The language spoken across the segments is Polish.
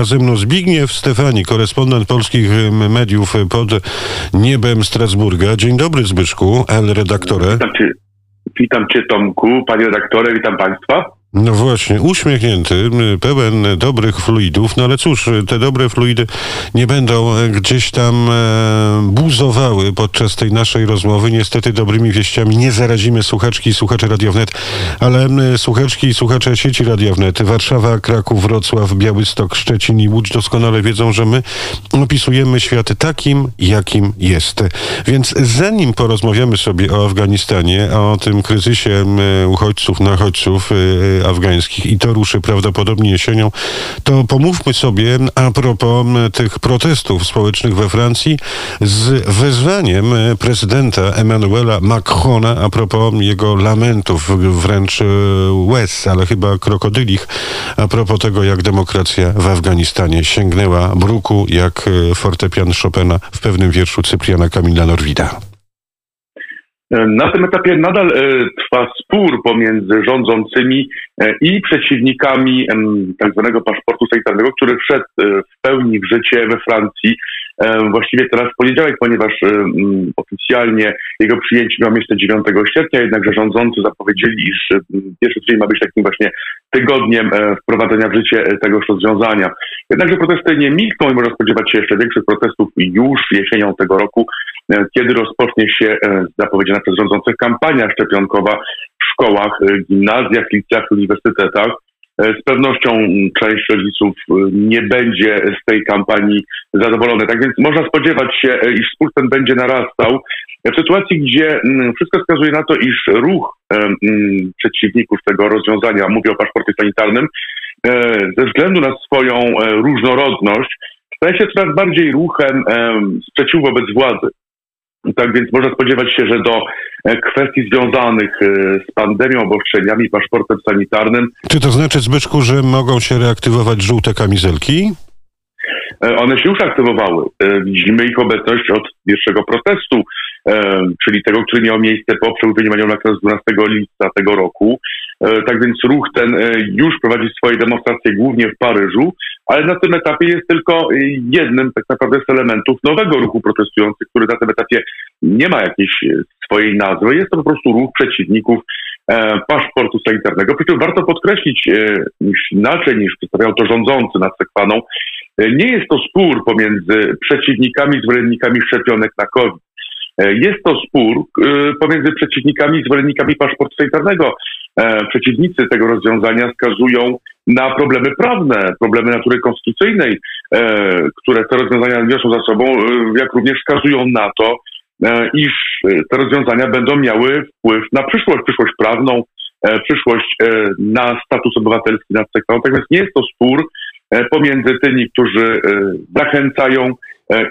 A ze mną Zbigniew Stefani, korespondent polskich mediów pod niebem Strasburga. Dzień dobry Zbyszku, L redaktorze. Witam cię, witam cię Tomku, panie redaktorze, witam państwa. No właśnie, uśmiechnięty, pełen dobrych fluidów, no ale cóż, te dobre fluidy nie będą e, gdzieś tam e, buzowały podczas tej naszej rozmowy. Niestety dobrymi wieściami nie zarazimy słuchaczki i słuchaczy Radiownet, ale słuchaczki i słuchacze sieci Radiownet, Warszawa, Kraków, Wrocław, Białystok, Szczecin i Łódź doskonale wiedzą, że my opisujemy świat takim, jakim jest. Więc zanim porozmawiamy sobie o Afganistanie, o tym kryzysie uchodźców, nachodźców, e, afgańskich i to ruszy prawdopodobnie jesienią, to pomówmy sobie a propos tych protestów społecznych we Francji z wezwaniem e, prezydenta Emmanuela Macrona a propos jego lamentów, wręcz e, łez, ale chyba krokodylich, a propos tego, jak demokracja w Afganistanie sięgnęła bruku, jak e, fortepian Chopina w pewnym wierszu Cypriana Kamila Norwida. Na tym etapie nadal e, trwa spór pomiędzy rządzącymi e, i przeciwnikami em, tak paszportu sanitarnego, który wszedł e, w pełni w życie we Francji właściwie teraz w poniedziałek, ponieważ oficjalnie jego przyjęcie miało miejsce 9 sierpnia, jednakże rządzący zapowiedzieli, iż pierwszy tydzień ma być takim właśnie tygodniem e, wprowadzenia w życie e, tegoż rozwiązania. Jednakże protesty nie milkną i można spodziewać się jeszcze większych protestów już jesienią tego roku, e, kiedy rozpocznie się zapowiedziana przez rządzących kampania szczepionkowa w szkołach, gimnazjach, liceach, uniwersytetach. E, Z pewnością część rodziców e, nie będzie z tej kampanii zadowolony. Tak więc można spodziewać się, e, iż spór ten będzie narastał. W sytuacji, gdzie m, wszystko wskazuje na to, iż ruch e, m, przeciwników tego rozwiązania, mówię o paszporcie sanitarnym, ze względu na swoją różnorodność, staje się coraz bardziej ruchem sprzeciwu wobec władzy. Tak więc można spodziewać się, że do e, kwestii związanych e, z pandemią, obostrzeniami, paszportem sanitarnym, Czy to znaczy, Zbyszku, że mogą się reaktywować żółte kamizelki? e, one się już aktywowały. Widzimy ich obecność od pierwszego protestu, czyli tego, który miał miejsce po przełożeniu z 12 lipca tego roku. E, Tak więc ruch ten e, już prowadzi swoje demonstracje głównie w Paryżu, ale na tym etapie jest tylko e, jednym tak naprawdę z elementów nowego ruchu protestujących, który na tym etapie nie ma jakiejś swojej nazwy. Jest to po prostu ruch przeciwników paszportu sanitarnego. Przy czym warto podkreślić, inaczej niż przedstawiał to rządzący nad Sekwaną, nie jest to spór pomiędzy przeciwnikami zwolennikami szczepionek na COVID. Jest to spór pomiędzy przeciwnikami i zwolennikami paszportu sanitarnego. E, Przeciwnicy tego rozwiązania wskazują na problemy prawne, problemy natury konstytucyjnej, e, które te rozwiązania niosą za sobą, e, jak również wskazują na to, iż te rozwiązania będą miały wpływ na przyszłość, przyszłość prawną, przyszłość na status obywatelski nad sektorem. Tak więc nie jest to spór pomiędzy tymi, którzy zachęcają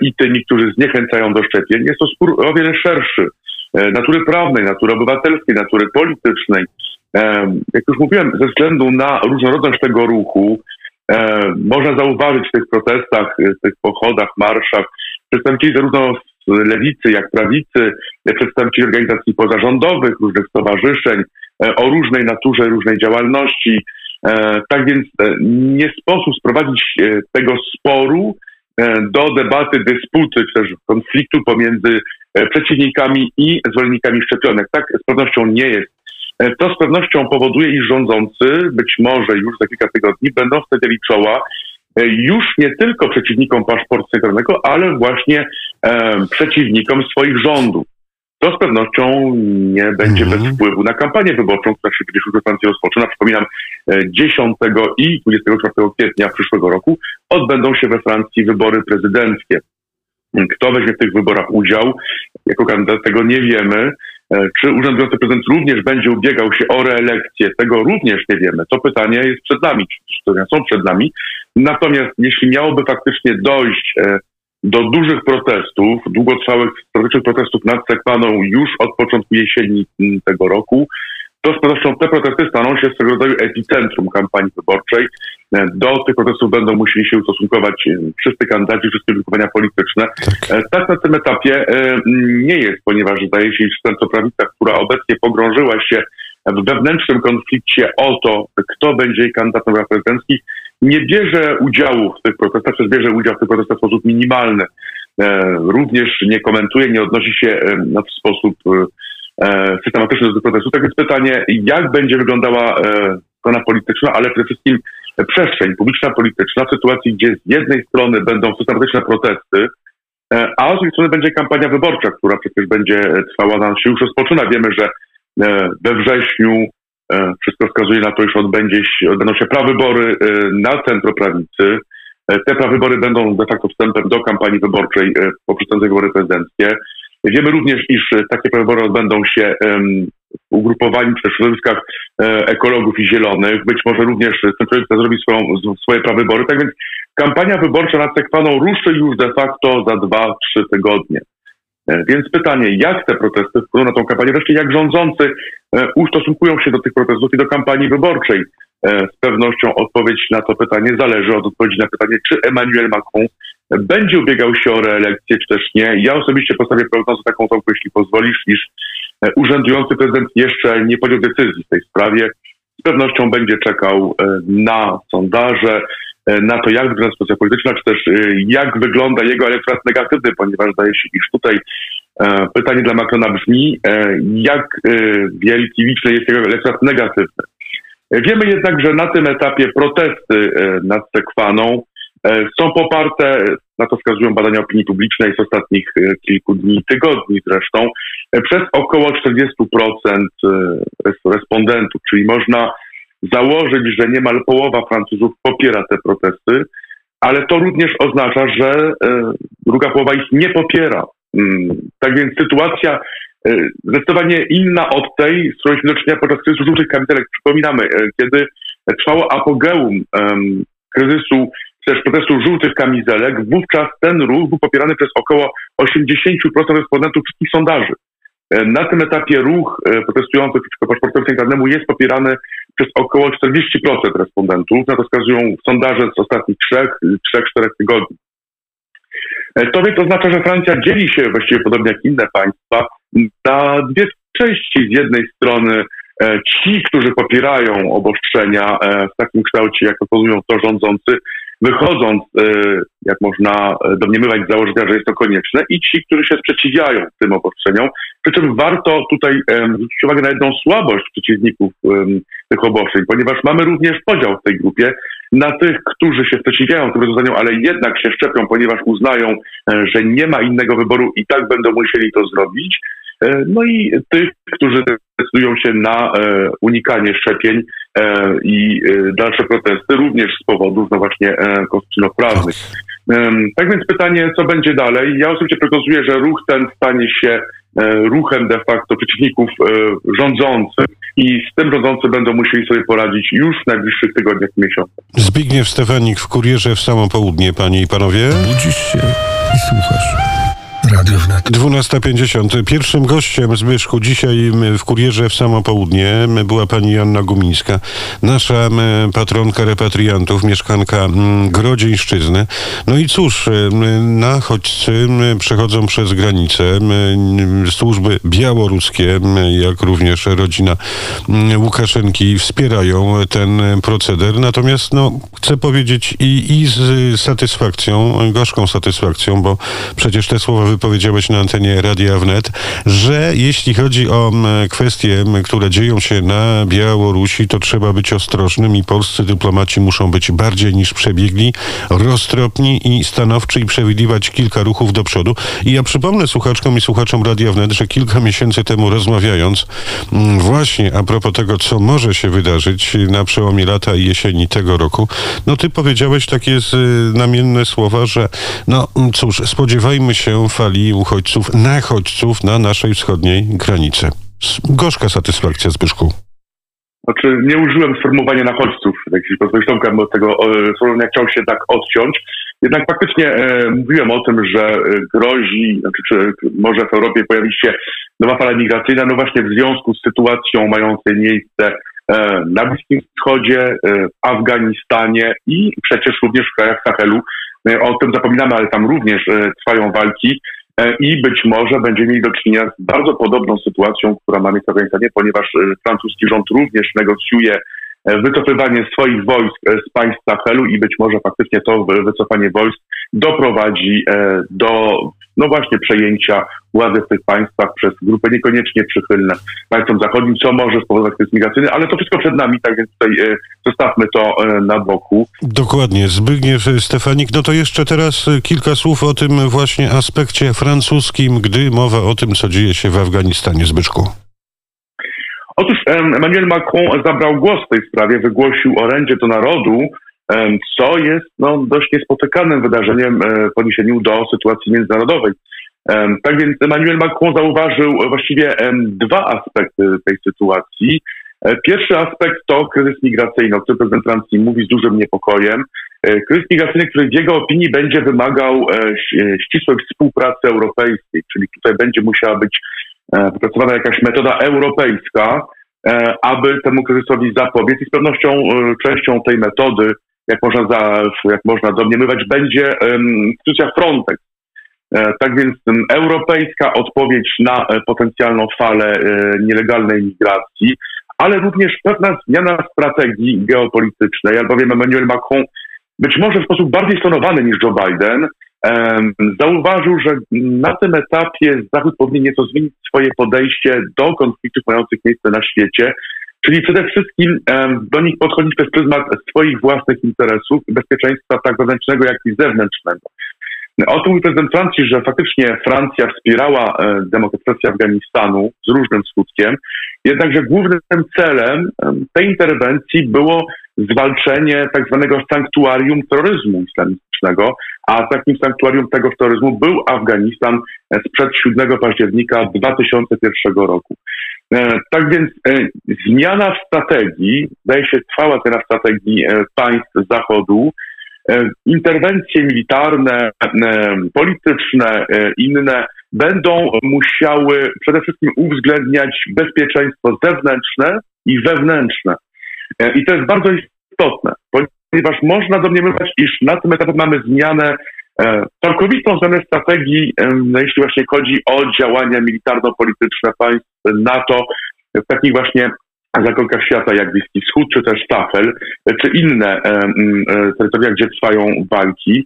i tymi, którzy zniechęcają do szczepień. Jest to spór o wiele szerszy, natury prawnej, natury obywatelskiej, natury politycznej. Jak już mówiłem, ze względu na różnorodność tego ruchu, można zauważyć w tych protestach, w tych pochodach, marszach, przedstawicieli zarówno lewicy, jak prawicy, przedstawicieli organizacji pozarządowych, różnych stowarzyszeń, e, o różnej naturze, różnej działalności. E, Tak więc e, nie sposób sprowadzić tego sporu do debaty, dysputy, czy też konfliktu pomiędzy przeciwnikami i zwolennikami szczepionek. Tak z pewnością nie jest. E, To z pewnością powoduje, iż rządzący, być może już za kilka tygodni, będą stawiali czoła e, już nie tylko przeciwnikom paszportu sanitarnego, ale właśnie e, przeciwnikom swoich rządów. To z pewnością nie będzie Mhm. bez wpływu na kampanię wyborczą, która się kiedyś już we Francji rozpoczyna. Przypominam, e, 10 i 24 kwietnia przyszłego roku odbędą się we Francji wybory prezydenckie. Kto weźmie w tych wyborach udział, jako kandydat tego nie wiemy. E, Czy urzędujący prezydent również będzie ubiegał się o reelekcję? Tego również nie wiemy. To pytanie jest przed nami, czy są przed nami. Natomiast jeśli miałoby faktycznie dojść e, do dużych protestów, długotrwałych protestów nad Sekwaną już od początku jesieni tego roku, to z pewnością te protesty staną się swego rodzaju epicentrum kampanii wyborczej. E, Do tych protestów będą musieli się ustosunkować e, wszyscy kandydaci, wszystkie ugrupowania polityczne. Tak. E, Tak na tym etapie nie jest, ponieważ zdaje się, iż centroprawica, która obecnie pogrążyła się w wewnętrznym konflikcie o to, kto będzie kandydatem na prezydenckich, nie bierze udziału w tych protestach, czy bierze udział w tych protestach w sposób minimalny. Również nie komentuje, nie odnosi się w sposób systematyczny do tych protestów. Tak więc pytanie, jak będzie wyglądała strona polityczna, ale przede wszystkim przestrzeń publiczna polityczna w sytuacji, gdzie z jednej strony będą systematyczne protesty, e, a z drugiej strony będzie kampania wyborcza, która przecież będzie trwała, nam się już rozpoczyna. Wiemy, że e, we wrześniu e, wszystko wskazuje na to, iż odbędzie się, odbędą się prawybory na centroprawicy. Te prawybory będą de facto wstępem do kampanii wyborczej poprzedzającej wybory prezydenckie. Wiemy również, iż takie prawybory odbędą się też w środowiskach e, ekologów i zielonych. Być może również Centrowica zrobi swoją, swoje prawybory. Tak więc kampania wyborcza nad Sekwaną ruszy już de facto za dwa, trzy tygodnie. E, więc pytanie, jak te protesty wpłyną na tą kampanię? Wreszcie jak rządzący e, ustosunkują się do tych protestów i do kampanii wyborczej? Z pewnością odpowiedź na to pytanie zależy od odpowiedzi na pytanie, czy Emmanuel Macron będzie ubiegał się o reelekcję, czy też nie. Ja osobiście postawię prognozę taką, Tomku, jeśli pozwolisz, iż E, urzędujący prezydent jeszcze nie podjął decyzji w tej sprawie. Z pewnością będzie czekał e, na sondaże, e, na to, jak wygląda sytuacja polityczna, czy też jak wygląda jego elektorat negatywny, ponieważ zdaje się, iż tutaj pytanie dla Macrona brzmi, jak wielki, liczny jest jego elektorat negatywny. Wiemy jednak, że na tym etapie protesty nad Sekwaną są poparte, na to wskazują badania opinii publicznej z ostatnich e, kilku dni, tygodni zresztą, e, przez około 40% respondentów, czyli można założyć, że niemal połowa Francuzów popiera te protesty, ale to również oznacza, że druga połowa ich nie popiera. Mm, tak więc sytuacja zdecydowanie inna od tej, z którą mieliśmy do czynienia podczas kryzysu żółtych kamizelek. Przypominamy, kiedy trwało apogeum kryzysu też protestu żółtych kamizelek, wówczas ten ruch był popierany przez około 80% respondentów wszystkich sondaży. E, na tym etapie ruch e, protestujący przeciwko paszportowi sanitarnemu jest popierany przez około 40% respondentów. Na to wskazują sondaże z ostatnich 3-4 tygodni. E, to więc oznacza, że Francja dzieli się właściwie podobnie jak inne państwa na dwie części. Z jednej strony ci, którzy popierają obostrzenia w takim kształcie, jak proponują to rządzący, wychodząc, e, jak można domniemywać z założenia, że jest to konieczne, i ci, którzy się sprzeciwiają tym obostrzeniom. Przy czym warto tutaj zwrócić uwagę na jedną słabość przeciwników tych obostrzeń, ponieważ mamy również podział w tej grupie na tych, którzy się sprzeciwiają tym rozwiązaniom, ale jednak się szczepią, ponieważ uznają, e, że nie ma innego wyboru i tak będą musieli to zrobić. E, no i tych, którzy decydują się na e, unikanie szczepień e, i dalsze protesty, również z powodów no właśnie konstytucyjno-prawnych. Tak więc pytanie, co będzie dalej? Ja osobiście prognozuję, że ruch ten stanie się ruchem de facto przeciwników rządzących i z tym rządzący będą musieli sobie poradzić już w najbliższych tygodniach i miesiącach. Zbigniew Stefanik w Kurierze w samo południe, panie i panowie. Budzisz się i słuchasz. Radio Wnet. 12.50. Pierwszym gościem Zbyszku dzisiaj w Kurierze w samo południe była pani Janna Gumińska, nasza patronka repatriantów, mieszkanka Grodzieńszczyzny. No i cóż, nachodźcy przechodzą przez granicę. Służby białoruskie, jak również rodzina Łukaszenki wspierają ten proceder. Natomiast no, chcę powiedzieć i, i z satysfakcją, gorzką satysfakcją, bo przecież te słowa wypowiedziałeś na antenie Radia Wnet, że jeśli chodzi o kwestie, które dzieją się na Białorusi, to trzeba być ostrożnym i polscy dyplomaci muszą być bardziej niż przebiegli, roztropni i stanowczy i przewidywać kilka ruchów do przodu. I ja przypomnę słuchaczkom i słuchaczom Radia Wnet, że kilka miesięcy temu rozmawiając właśnie a propos tego, co może się wydarzyć na przełomie lata i jesieni tego roku, no ty powiedziałeś takie znamienne słowa, że no cóż, spodziewajmy się fali uchodźców, nachodźców na naszej wschodniej granicy. Gorzka satysfakcja, Zbyszku. Znaczy, nie użyłem sformułowania nachodźców, pozwolisz Tomka, bo tego sformułowania chciał się tak odciąć. Jednak faktycznie e, mówiłem o tym, że e, grozi, znaczy, czy może w Europie pojawić się nowa fala migracyjna, no właśnie w związku z sytuacją mającą miejsce e, na Bliskim Wschodzie, e, w Afganistanie i przecież również w krajach Sahelu. E, o tym zapominamy, ale tam również e, trwają walki. e, i być może będziemy mieli do czynienia z bardzo podobną sytuacją, która ma miejsce w Afganistanie, ponieważ francuski rząd również negocjuje wycofywanie swoich wojsk z państw Sahelu i być może faktycznie to wycofanie wojsk doprowadzi do no właśnie przejęcia władzy w tych państwach przez grupy niekoniecznie przychylne państwom zachodnim, co może spowodować kryzys migracyjny, ale to wszystko przed nami, tak więc tutaj e, zostawmy to e, na boku. Dokładnie. Zbigniew Stefanik, no to jeszcze teraz e, kilka słów o tym właśnie aspekcie francuskim, gdy mowa o tym, co dzieje się w Afganistanie. Zbyszku. Otóż Emmanuel Macron zabrał głos w tej sprawie, wygłosił orędzie do narodu, co jest no, dość niespotykanym wydarzeniem w odniesieniu do sytuacji międzynarodowej. Tak więc Emmanuel Macron zauważył właściwie dwa aspekty tej sytuacji. E, pierwszy aspekt to kryzys migracyjny, o którym prezydent Francji mówi z dużym niepokojem. E, kryzys migracyjny, który w jego opinii będzie wymagał e, ścisłej współpracy europejskiej, czyli tutaj będzie musiała być wypracowana jakaś metoda europejska, aby temu kryzysowi zapobiec i z pewnością częścią tej metody, jak można, za, jak można domniemywać, będzie instytucja Frontex, E, tak więc europejska odpowiedź na e, potencjalną falę e, nielegalnej migracji, ale również pewna zmiana strategii geopolitycznej, albowiem Emmanuel Macron być może w sposób bardziej stonowany niż Joe Biden zauważył, że na tym etapie Zachód powinien nieco zmienić swoje podejście do konfliktów mających miejsce na świecie, czyli przede wszystkim do nich podchodzić przez pryzmat swoich własnych interesów, bezpieczeństwa tak wewnętrznego, jak i zewnętrznego. O tym mówi prezydent Francji, że faktycznie Francja wspierała e, demokratyzację Afganistanu z różnym skutkiem, jednakże głównym celem tej interwencji było zwalczenie tak zwanego sanktuarium terroryzmu islamistycznego, a takim sanktuarium tego terroryzmu był Afganistan sprzed 7 października 2001 roku. E, tak więc zmiana w strategii, zdaje się trwała teraz strategii państw Zachodu, E, interwencje militarne, e, polityczne, e, inne będą musiały przede wszystkim uwzględniać bezpieczeństwo zewnętrzne i wewnętrzne. I to jest bardzo istotne, ponieważ można domniemywać, iż na tym etapie mamy zmianę, całkowitą zmianę strategii, no jeśli właśnie chodzi o działania militarno-polityczne państw NATO w takich właśnie zakątkach świata, jak Bliski Wschód, czy też Sahel, czy inne e, e, terytoria, gdzie trwają walki.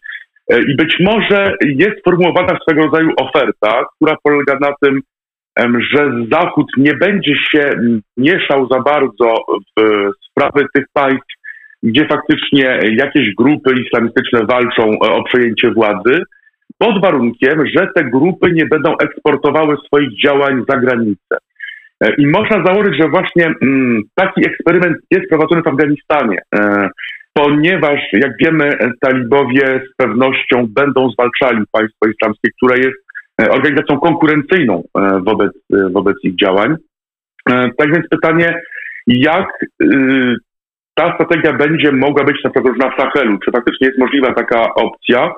E, I być może jest formułowana swego rodzaju oferta, która polega na tym, że Zachód nie będzie się mieszał za bardzo w sprawy tych państw, gdzie faktycznie jakieś grupy islamistyczne walczą o przejęcie władzy, pod warunkiem, że te grupy nie będą eksportowały swoich działań za granicę. E, I można założyć, że właśnie mm, taki eksperyment jest prowadzony w Afganistanie, e, ponieważ, jak wiemy, talibowie z pewnością będą zwalczali państwo islamskie, które jest e, organizacją konkurencyjną wobec, wobec ich działań. Tak więc pytanie, jak ta strategia będzie mogła być na przykład na Sahelu? Czy faktycznie jest możliwa taka opcja?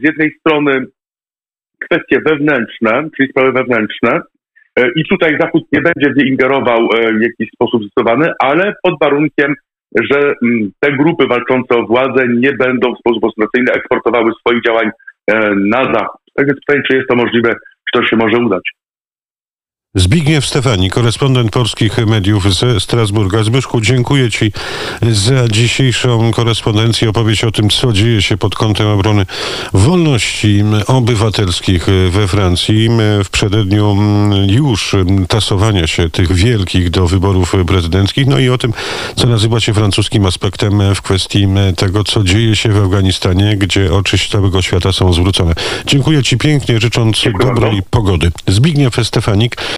z jednej strony kwestie wewnętrzne, czyli sprawy wewnętrzne, E, I tutaj Zachód nie będzie w ingerował e, w jakiś sposób zdecydowany, ale pod warunkiem, że mm, te grupy walczące o władzę nie będą w sposób ostentacyjny eksportowały swoich działań e, na Zachód. Tak więc pytanie, czy jest to możliwe, czy to się może udać. Zbigniew Stefani, korespondent polskich mediów ze Strasburga. Zbyszku, dziękuję Ci za dzisiejszą korespondencję, opowieść o tym, co dzieje się pod kątem obrony wolności obywatelskich we Francji w przededniu już tasowania się tych wielkich do wyborów prezydenckich, no i o tym, co nazywa się francuskim aspektem w kwestii tego, co dzieje się w Afganistanie, gdzie oczy całego świata są zwrócone. Dziękuję Ci pięknie, życząc Dziękuję dobrej bardzo. pogody. Zbigniew Stefanik,